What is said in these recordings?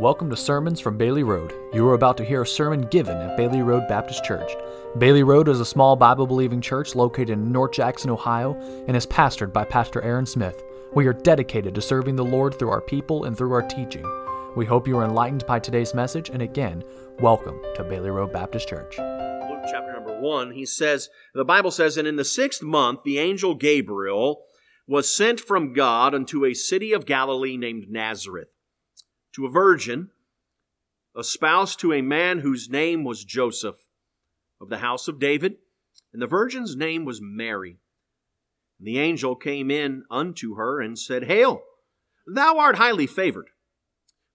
Welcome to Sermons from Bailey Road. You are about to hear a sermon given at Bailey Road Baptist Church. Bailey Road is a small Bible believing church located in North Jackson, Ohio, and is pastored by Pastor Aaron Smith. We are dedicated to serving the Lord through our people and through our teaching. We hope you are enlightened by today's message, and again, welcome to Bailey Road Baptist Church. Luke chapter number one, he says, the Bible says, And in the sixth month, the angel Gabriel was sent from God unto a city of Galilee named Nazareth to a virgin, espoused to a man whose name was Joseph, of the house of David, and the virgin's name was Mary. And the angel came in unto her and said, Hail, thou art highly favored.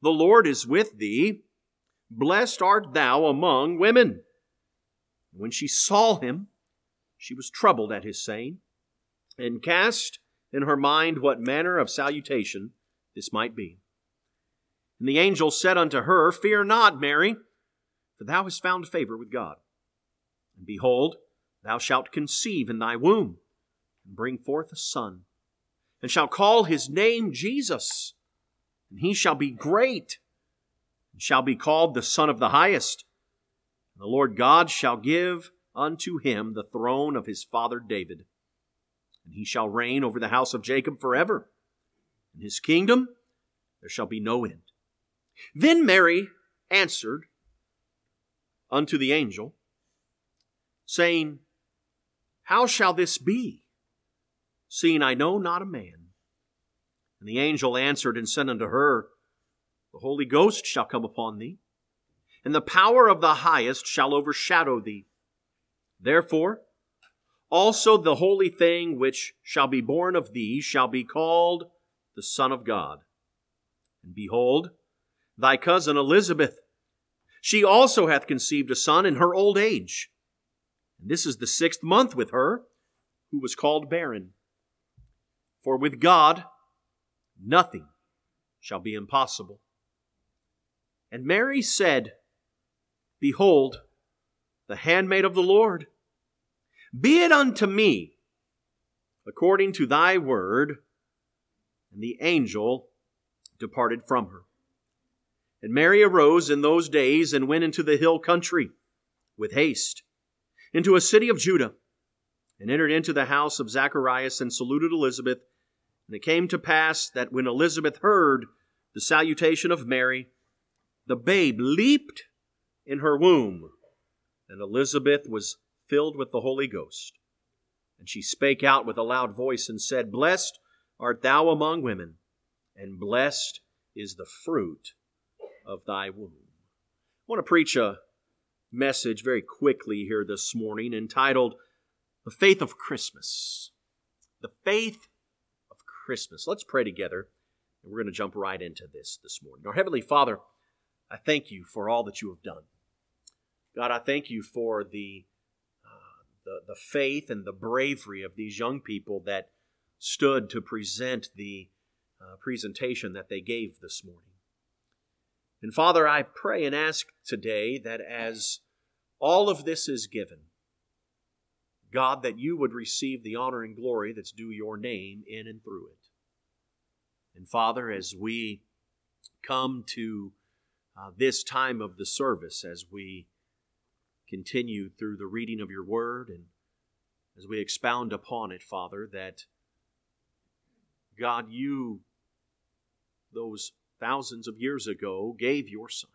The Lord is with thee. Blessed art thou among women. When she saw him, she was troubled at his saying, and cast in her mind what manner of salutation this might be. And the angel said unto her, Fear not, Mary, for thou hast found favor with God. And behold, thou shalt conceive in thy womb, and bring forth a son, and shall call his name Jesus. And he shall be great, and shall be called the Son of the Highest. And the Lord God shall give unto him the throne of his father David. And he shall reign over the house of Jacob forever. In his kingdom there shall be no end. Then Mary answered unto the angel, saying, How shall this be, seeing I know not a man? And the angel answered and said unto her, The Holy Ghost shall come upon thee, and the power of the highest shall overshadow thee. Therefore, also the holy thing which shall be born of thee shall be called the Son of God. And behold, thy cousin Elizabeth. She also hath conceived a son in her old age. And this is the sixth month with her, who was called barren. For with God nothing shall be impossible. And Mary said, Behold, the handmaid of the Lord. Be it unto me according to thy word. And the angel departed from her. And Mary arose in those days and went into the hill country with haste, into a city of Judah, and entered into the house of Zacharias and saluted Elizabeth. And it came to pass that when Elizabeth heard the salutation of Mary, the babe leaped in her womb, and Elizabeth was filled with the Holy Ghost. And she spake out with a loud voice and said, Blessed art thou among women, and blessed is the fruit of thy womb. I want to preach a message very quickly here this morning entitled The Faith of Christmas. The Faith of Christmas. Let's pray together, and we're going to jump right into this this morning. Our Heavenly Father, I thank you for all that you have done. God, I thank you for the, uh, the, the faith and the bravery of these young people that stood to present the uh, presentation that they gave this morning. And Father, I pray and ask today that as all of this is given, God, that you would receive the honor and glory that's due your name in and through it. And Father, as we come to uh, this time of the service, as we continue through the reading of your word and as we expound upon it, Father, that God, you, those thousands of years ago, gave your Son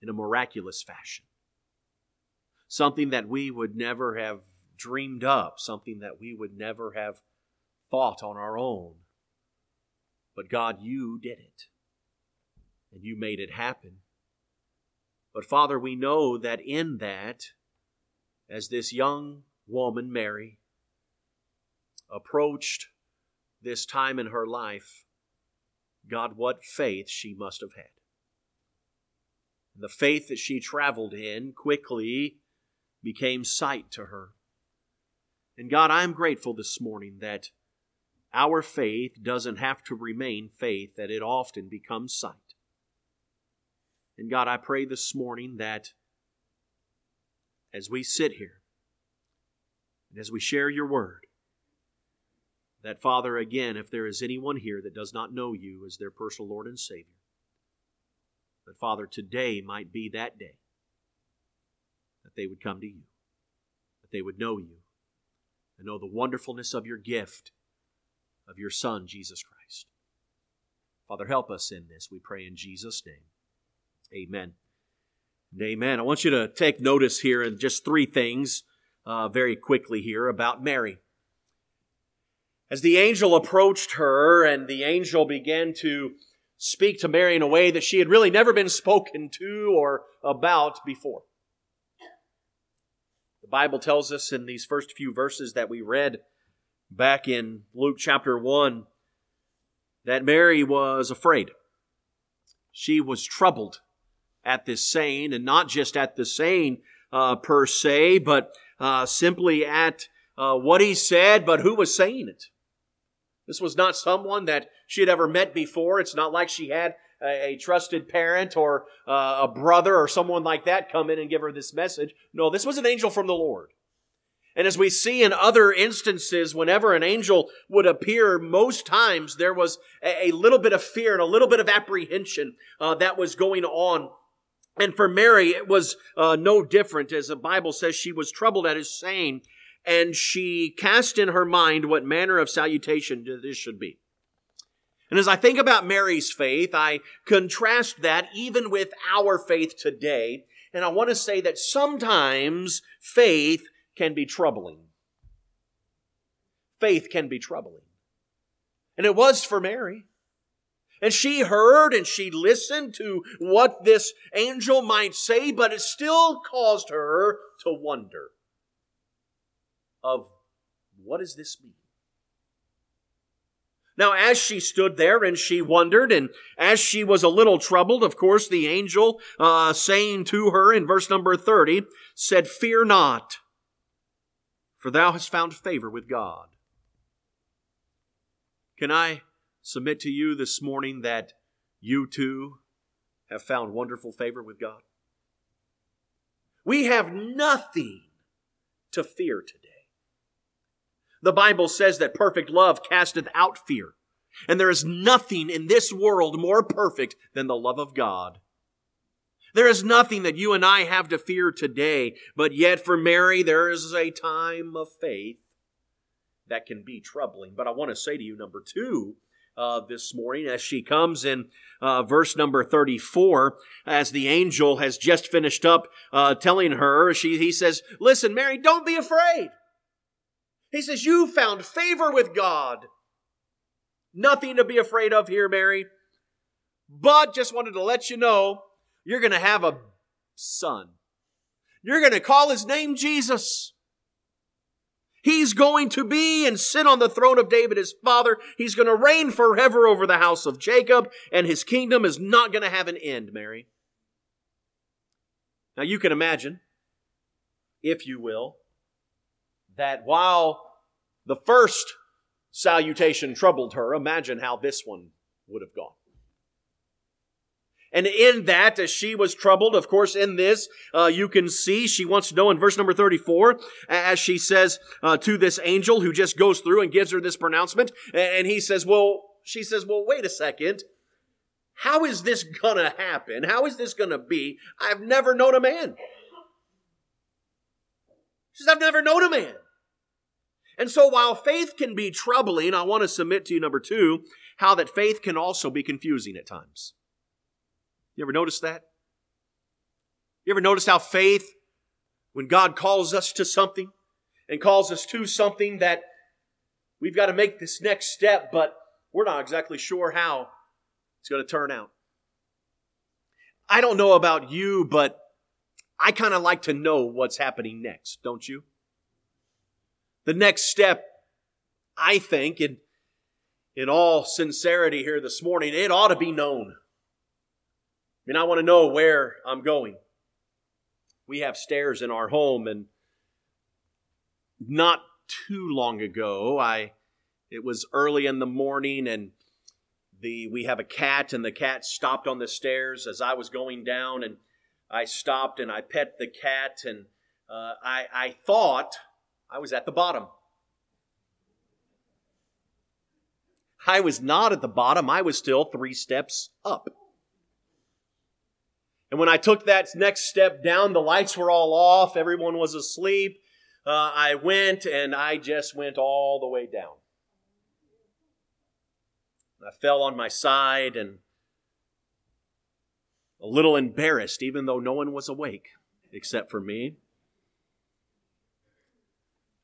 in a miraculous fashion. Something that we would never have dreamed up, something that we would never have thought on our own. But God, you did it, and you made it happen. But Father, we know that in that, as this young woman, Mary, approached this time in her life, God, what faith she must have had. And the faith that she traveled in quickly became sight to her. And God, I'm grateful this morning that our faith doesn't have to remain faith, that it often becomes sight. And God, I pray this morning that as we sit here and as we share your word, that, Father, again, if there is anyone here that does not know you as their personal Lord and Savior, But Father, today might be that day that they would come to you, that they would know you, and know the wonderfulness of your gift of your Son, Jesus Christ. Father, help us in this, we pray in Jesus' name. Amen. And amen. I want you to take notice here in just three things uh, very quickly here about Mary. As the angel approached her and the angel began to speak to Mary in a way that she had really never been spoken to or about before. The Bible tells us in these first few verses that we read back in Luke chapter 1 that Mary was afraid. She was troubled at this saying, and not just at the saying uh, per se, but uh, simply at uh, what he said, but who was saying it. This was not someone that she had ever met before. It's not like she had a, a trusted parent or uh, a brother or someone like that come in and give her this message. No, this was an angel from the Lord. And as we see in other instances, whenever an angel would appear, most times there was a, a little bit of fear and a little bit of apprehension uh, that was going on. And for Mary, it was uh, no different. As the Bible says, she was troubled at his saying, and she cast in her mind what manner of salutation this should be. And as I think about Mary's faith, I contrast that even with our faith today. And I want to say that sometimes faith can be troubling. Faith can be troubling. And it was for Mary. And she heard and she listened to what this angel might say, but it still caused her to wonder of what does this mean? Now, as she stood there and she wondered, and as she was a little troubled, of course, the angel uh, saying to her in verse number 30 said, Fear not, for thou hast found favor with God. Can I submit to you this morning that you too have found wonderful favor with God? We have nothing to fear today. The Bible says that perfect love casteth out fear. And there is nothing in this world more perfect than the love of God. There is nothing that you and I have to fear today, but yet for Mary, there is a time of faith that can be troubling. But I want to say to you, number two, uh, this morning, as she comes in uh, verse number 34, as the angel has just finished up uh, telling her, she, he says, Listen, Mary, don't be afraid. He says, You found favor with God. Nothing to be afraid of here, Mary. But just wanted to let you know you're going to have a son. You're going to call his name Jesus. He's going to be and sit on the throne of David, his father. He's going to reign forever over the house of Jacob, and his kingdom is not going to have an end, Mary. Now you can imagine, if you will, that while the first salutation troubled her, imagine how this one would have gone. And in that, as she was troubled, of course, in this, uh, you can see she wants to know in verse number 34, as she says uh, to this angel who just goes through and gives her this pronouncement, and he says, Well, she says, Well, wait a second. How is this gonna happen? How is this gonna be? I've never known a man. She says, I've never known a man. And so while faith can be troubling, I want to submit to you, number two, how that faith can also be confusing at times. You ever notice that? You ever notice how faith, when God calls us to something and calls us to something that we've got to make this next step, but we're not exactly sure how it's going to turn out. I don't know about you, but I kind of like to know what's happening next, don't you? The next step, I think, in, in all sincerity here this morning, it ought to be known. I mean, I want to know where I'm going. We have stairs in our home, and not too long ago, I it was early in the morning, and the we have a cat, and the cat stopped on the stairs as I was going down, and I stopped and I pet the cat, and uh, I I thought I was at the bottom. I was not at the bottom, I was still three steps up. And when I took that next step down, the lights were all off, everyone was asleep. Uh, I went and I just went all the way down. I fell on my side and a little embarrassed, even though no one was awake except for me.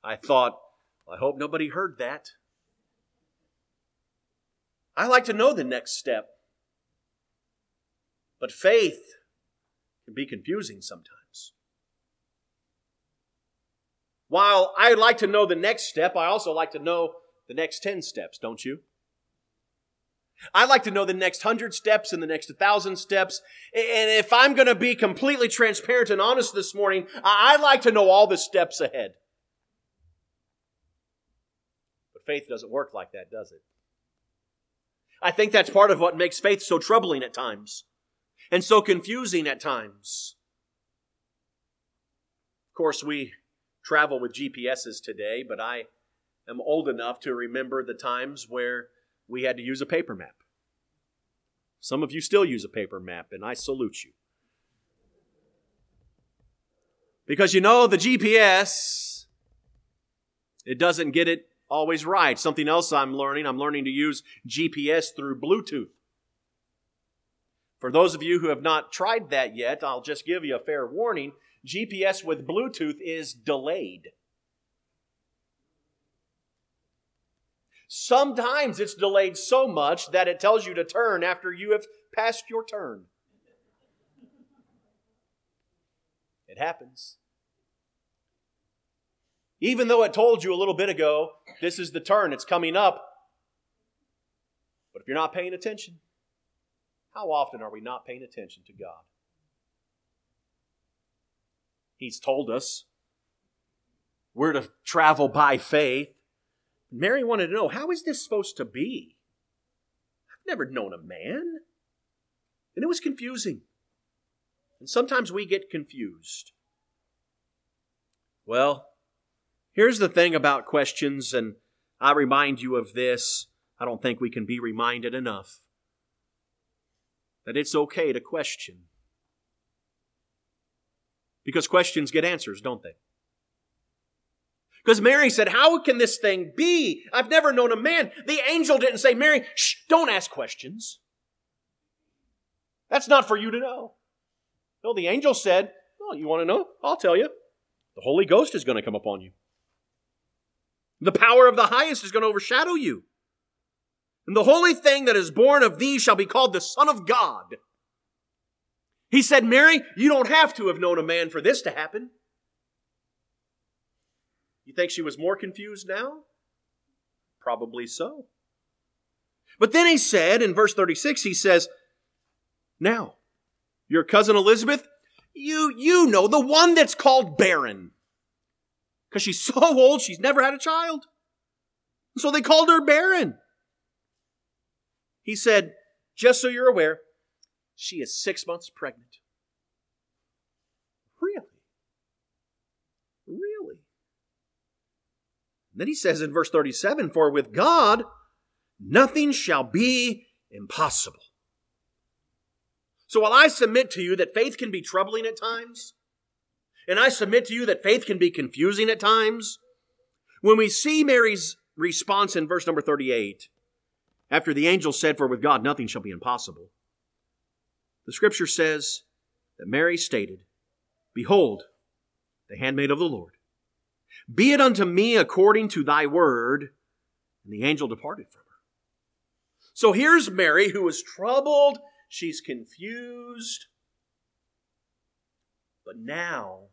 I thought, I hope nobody heard that. I like to know the next step. But faith can be confusing sometimes. While I like to know the next step, I also like to know the next 10 steps, don't you? I like to know the next hundred steps and the next thousand steps. And if I'm going to be completely transparent and honest this morning, I like to know all the steps ahead. Faith doesn't work like that, does it? I think that's part of what makes faith so troubling at times and so confusing at times. Of course, we travel with GPSs today, but I am old enough to remember the times where we had to use a paper map. Some of you still use a paper map, and I salute you. Because you know, the GPS, it doesn't get it always right. Something else I'm learning, I'm learning to use GPS through Bluetooth. For those of you who have not tried that yet, I'll just give you a fair warning. GPS with Bluetooth is delayed. Sometimes it's delayed so much that it tells you to turn after you have passed your turn. It happens. Even though it told you a little bit ago, this is the turn, it's coming up. But if you're not paying attention, how often are we not paying attention to God? He's told us we're to travel by faith. Mary wanted to know how is this supposed to be? I've never known a man. And it was confusing. And sometimes we get confused. Well, here's the thing about questions, and I remind you of this. I don't think we can be reminded enough that it's okay to question. Because questions get answers, don't they? Because Mary said, How can this thing be? I've never known a man. The angel didn't say, Mary, shh, don't ask questions. That's not for you to know. No, the angel said, Oh, you want to know? I'll tell you. The Holy Ghost is going to come upon you. The power of the highest is going to overshadow you. And the holy thing that is born of thee shall be called the Son of God. He said, Mary, you don't have to have known a man for this to happen. You think she was more confused now? Probably so. But then he said in verse 36, he says, Now, your cousin Elizabeth, you, you know, the one that's called barren. Because she's so old, she's never had a child. So they called her barren. He said, Just so you're aware, she is six months pregnant. Really? Really? And then he says in verse 37 For with God nothing shall be impossible. So while I submit to you that faith can be troubling at times, and I submit to you that faith can be confusing at times, when we see Mary's response in verse number 38, after the angel said, For with God nothing shall be impossible, the scripture says that Mary stated, Behold, the handmaid of the Lord. Be it unto me according to thy word. And the angel departed from her. So here's Mary who is troubled. She's confused. But now,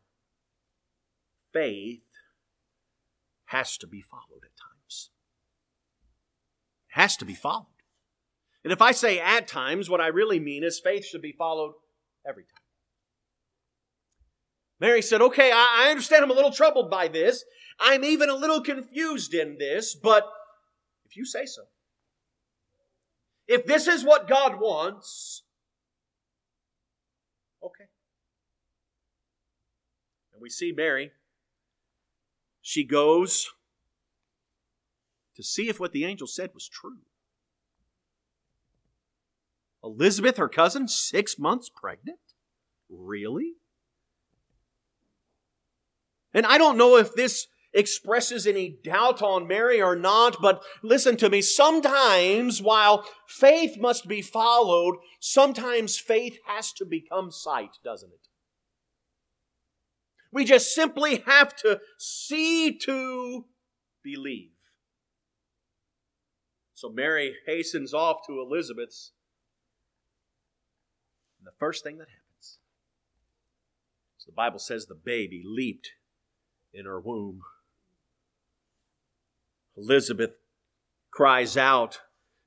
faith has to be followed at times. It has to be followed. And if I say at times, what I really mean is faith should be followed every time. Mary said, Okay, I, understand I'm a little troubled by this. I'm even a little confused in this, but if you say so, if this is what God wants, okay. And we see Mary. She goes to see if what the angel said was true. Elizabeth, her cousin, six months pregnant? Really? And I don't know if this expresses any doubt on Mary or not, but listen to me. Sometimes, while faith must be followed, sometimes faith has to become sight, doesn't it? We just simply have to see to believe. So Mary hastens off to Elizabeth's. And the first thing that happens is the Bible says the baby leaped in her womb. Elizabeth cries out,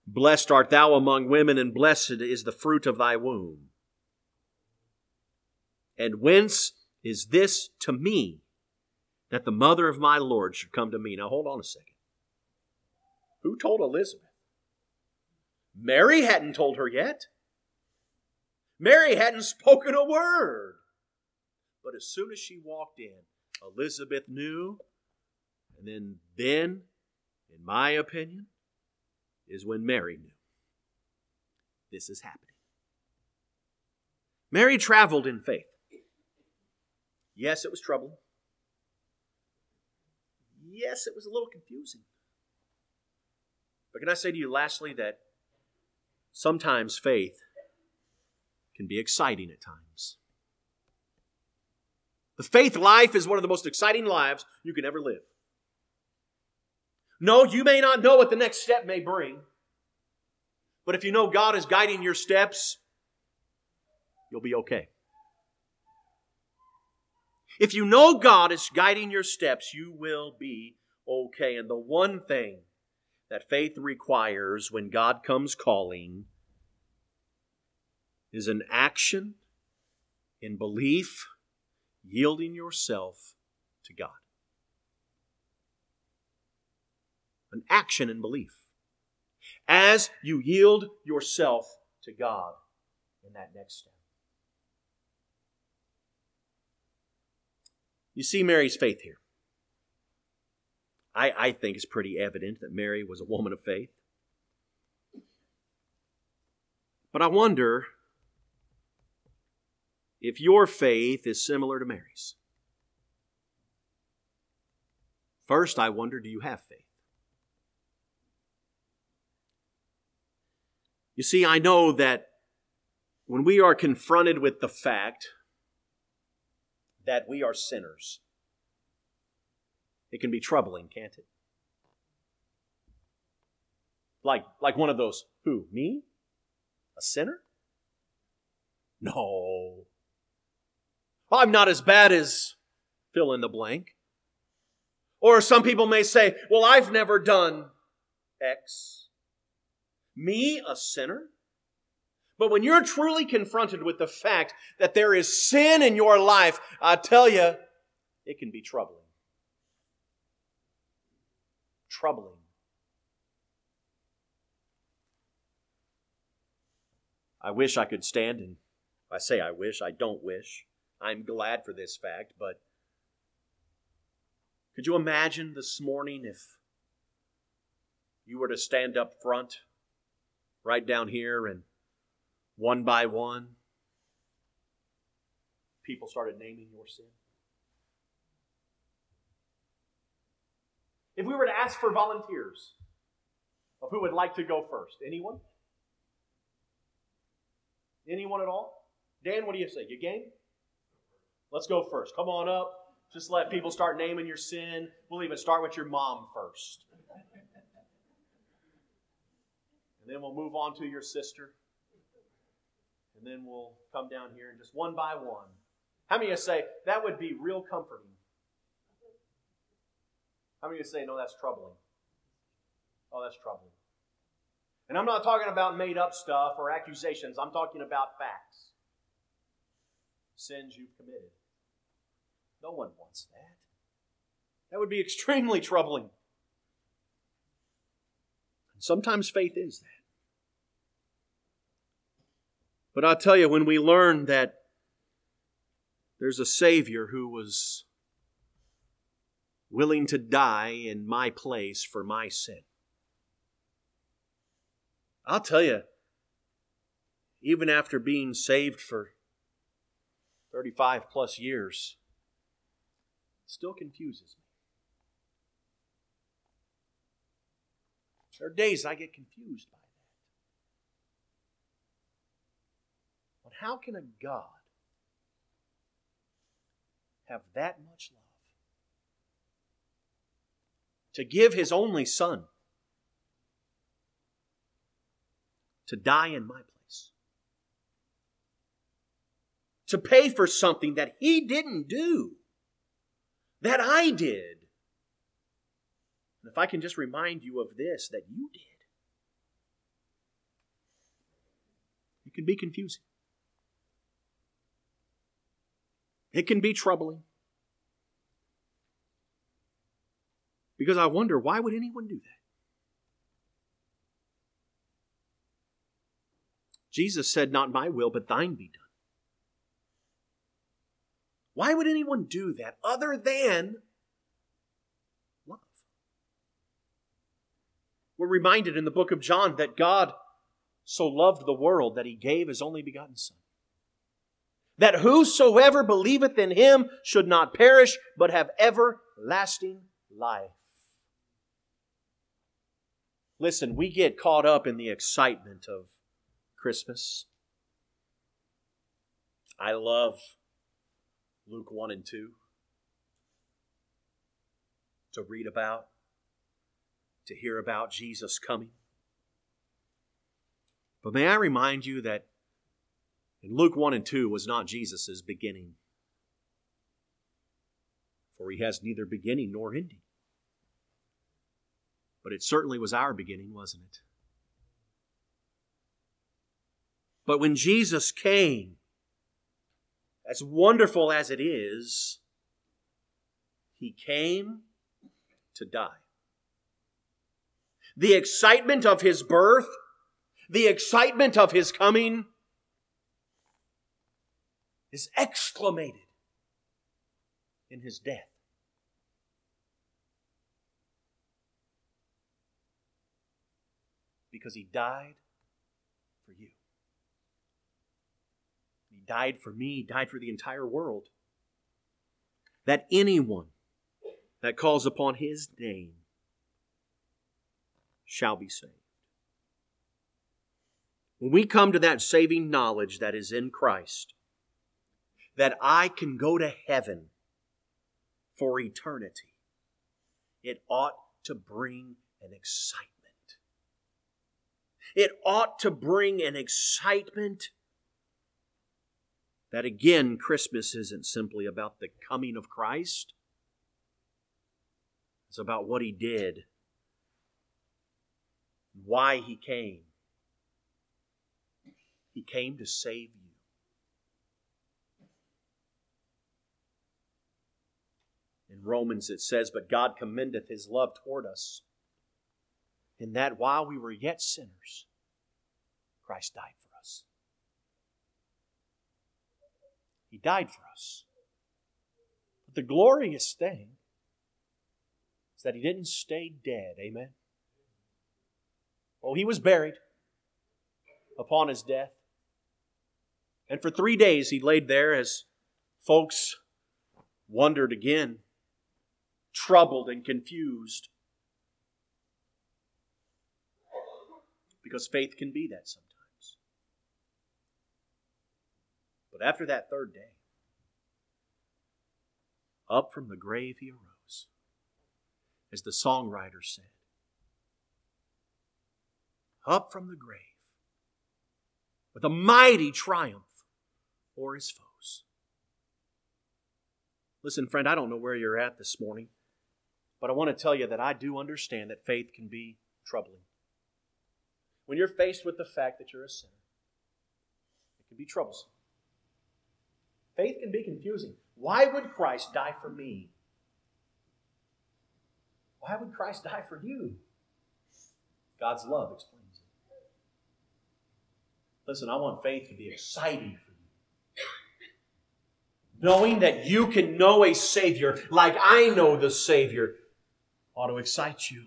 Blessed art thou among women, and blessed is the fruit of thy womb. And whence is this to me that the mother of my Lord should come to me? Now hold on a second. Who told Elizabeth? Mary hadn't told her yet. Mary hadn't spoken a word. But as soon as she walked in, Elizabeth knew, and then then in my opinion, is when Mary knew. This is happening. Mary traveled in faith. Yes, it was troubling. Yes, it was a little confusing. But can I say to you lastly that sometimes faith can be exciting at times? The faith life is one of the most exciting lives you can ever live. No, you may not know what the next step may bring. But if you know God is guiding your steps, you'll be okay. If you know God is guiding your steps, you will be okay. And the one thing that faith requires when God comes calling is an action in belief, yielding yourself to God. an action in belief. As you yield yourself to God in that next step. You see Mary's faith here. I, I think it's pretty evident that Mary was a woman of faith. But I wonder if your faith is similar to Mary's. First, I wonder do you have faith? You see, I know that when we are confronted with the fact that we are sinners, it can be troubling, can't it? Like, like one of those, who, me? A sinner? No. I'm not as bad as fill in the blank. Or some people may say, well, I've never done X. Me, a sinner? But when you're truly confronted with the fact that there is sin in your life, I tell you, it can be troubling. Troubling. I wish I could stand and I say I wish, I don't wish. I'm glad for this fact, but could you imagine this morning if you were to stand up front right down here, and one by one, people started naming your sin. If we were to ask for volunteers of who would like to go first, anyone? Anyone at all? Dan, what do you say? You game? Let's go first. Come on up. Just let people start naming your sin. We'll even start with your mom first. And then we'll move on to your sister. And then we'll come down here and just one by one. How many of you say that would be real comforting? How many of you say, no, that's troubling? Oh, that's troubling. And I'm not talking about made up stuff or accusations, I'm talking about facts. Sins you've committed. No one wants that. That would be extremely troubling. Sometimes faith is that. But I'll tell you, when we learn that there's a Savior who was willing to die in my place for my sin, I'll tell you, even after being saved for 35 plus years it still confuses me. There are days I get confused by that. But how can a God have that much love? To give His only Son to die in my place. To pay for something that He didn't do, that I did. And if I can just remind you of this, that you did, it can be confusing. It can be troubling. Because I wonder, why would anyone do that? Jesus said, Not my will, but thine be done. Why would anyone do that other than love? We're reminded in the book of John that God so loved the world that he gave his only begotten Son. That whosoever believeth in him should not perish, but have everlasting life. Listen, we get caught up in the excitement of Christmas. I love Luke 1 and 2 to read about, to hear about Jesus coming. But may I remind you that in Luke 1 and 2 was not Jesus' beginning, for he has neither beginning nor ending. But it certainly was our beginning, wasn't it? But when Jesus came, as wonderful as it is, he came to die. The excitement of his birth, the excitement of his coming, is exclamated in his death. Because he died for you He died for me, died for the entire world. That anyone that calls upon his name shall be saved. When we come to that saving knowledge that is in Christ, that I can go to heaven for eternity, it ought to bring an excitement. It ought to bring an excitement that again, Christmas isn't simply about the coming of Christ, it's about what He did, why He came. He came to save you. In Romans it says, But God commendeth His love toward us, in that while we were yet sinners, Christ died for us. He died for us. But the glorious thing is that he didn't stay dead. Amen. Oh, he was buried upon his death. And for three days he laid there as folks wondered again, troubled and confused. Because faith can be that sometimes. But after that third day, up from the grave he arose, as the songwriter said. Up from the grave with a mighty triumph o'er his foes. Listen, friend, I don't know where you're at this morning, but I want to tell you that I do understand that faith can be troubling. When you're faced with the fact that you're a sinner, it can be troublesome. Faith can be confusing. Why would Christ die for me? Why would Christ die for you? God's love explains it. Listen, I want faith to be exciting for you. Knowing that you can know a Savior like I know the Savior ought to excite you.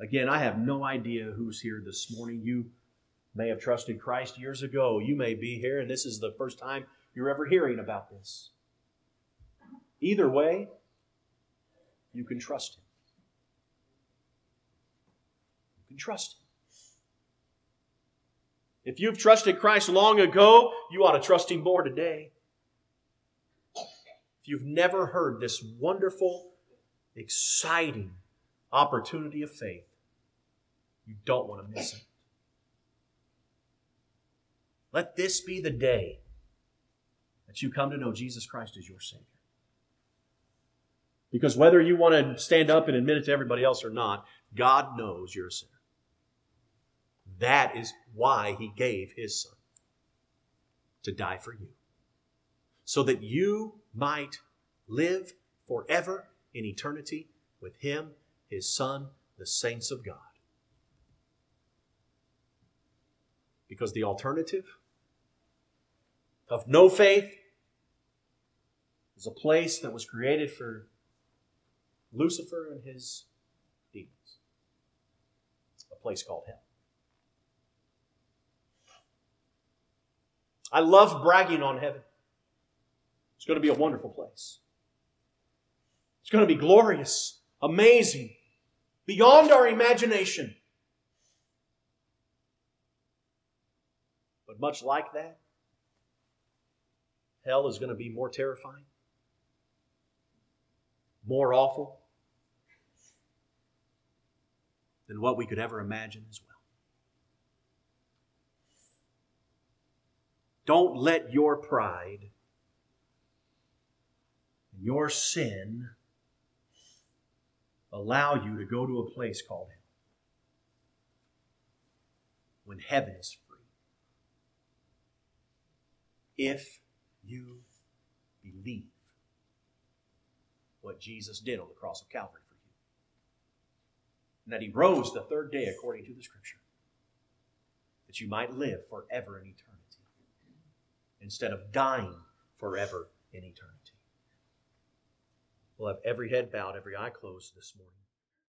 Again, I have no idea who's here this morning. You may have trusted Christ years ago. You may be here, and this is the first time you're ever hearing about this. Either way, you can trust Him. You can trust Him. If you've trusted Christ long ago, you ought to trust Him more today. If you've never heard this wonderful, exciting opportunity of faith, you don't want to miss it. Let this be the day that you come to know Jesus Christ as your Savior. Because whether you want to stand up and admit it to everybody else or not, God knows you're a sinner. That is why He gave His Son to die for you. So that you might live forever in eternity with Him, His Son, the saints of God. Because the alternative of no faith is a place that was created for Lucifer and his demons. A place called hell. I love bragging on heaven. It's going to be a wonderful place. It's going to be glorious, amazing, beyond our imagination. But much like that, hell is going to be more terrifying, more awful than what we could ever imagine as well. Don't let your pride your sin allow you to go to a place called hell when heaven is free. If you believe what Jesus did on the cross of Calvary for you, and that he rose the third day according to the Scripture, that you might live forever in eternity instead of dying forever in eternity. We'll have every head bowed, every eye closed this morning.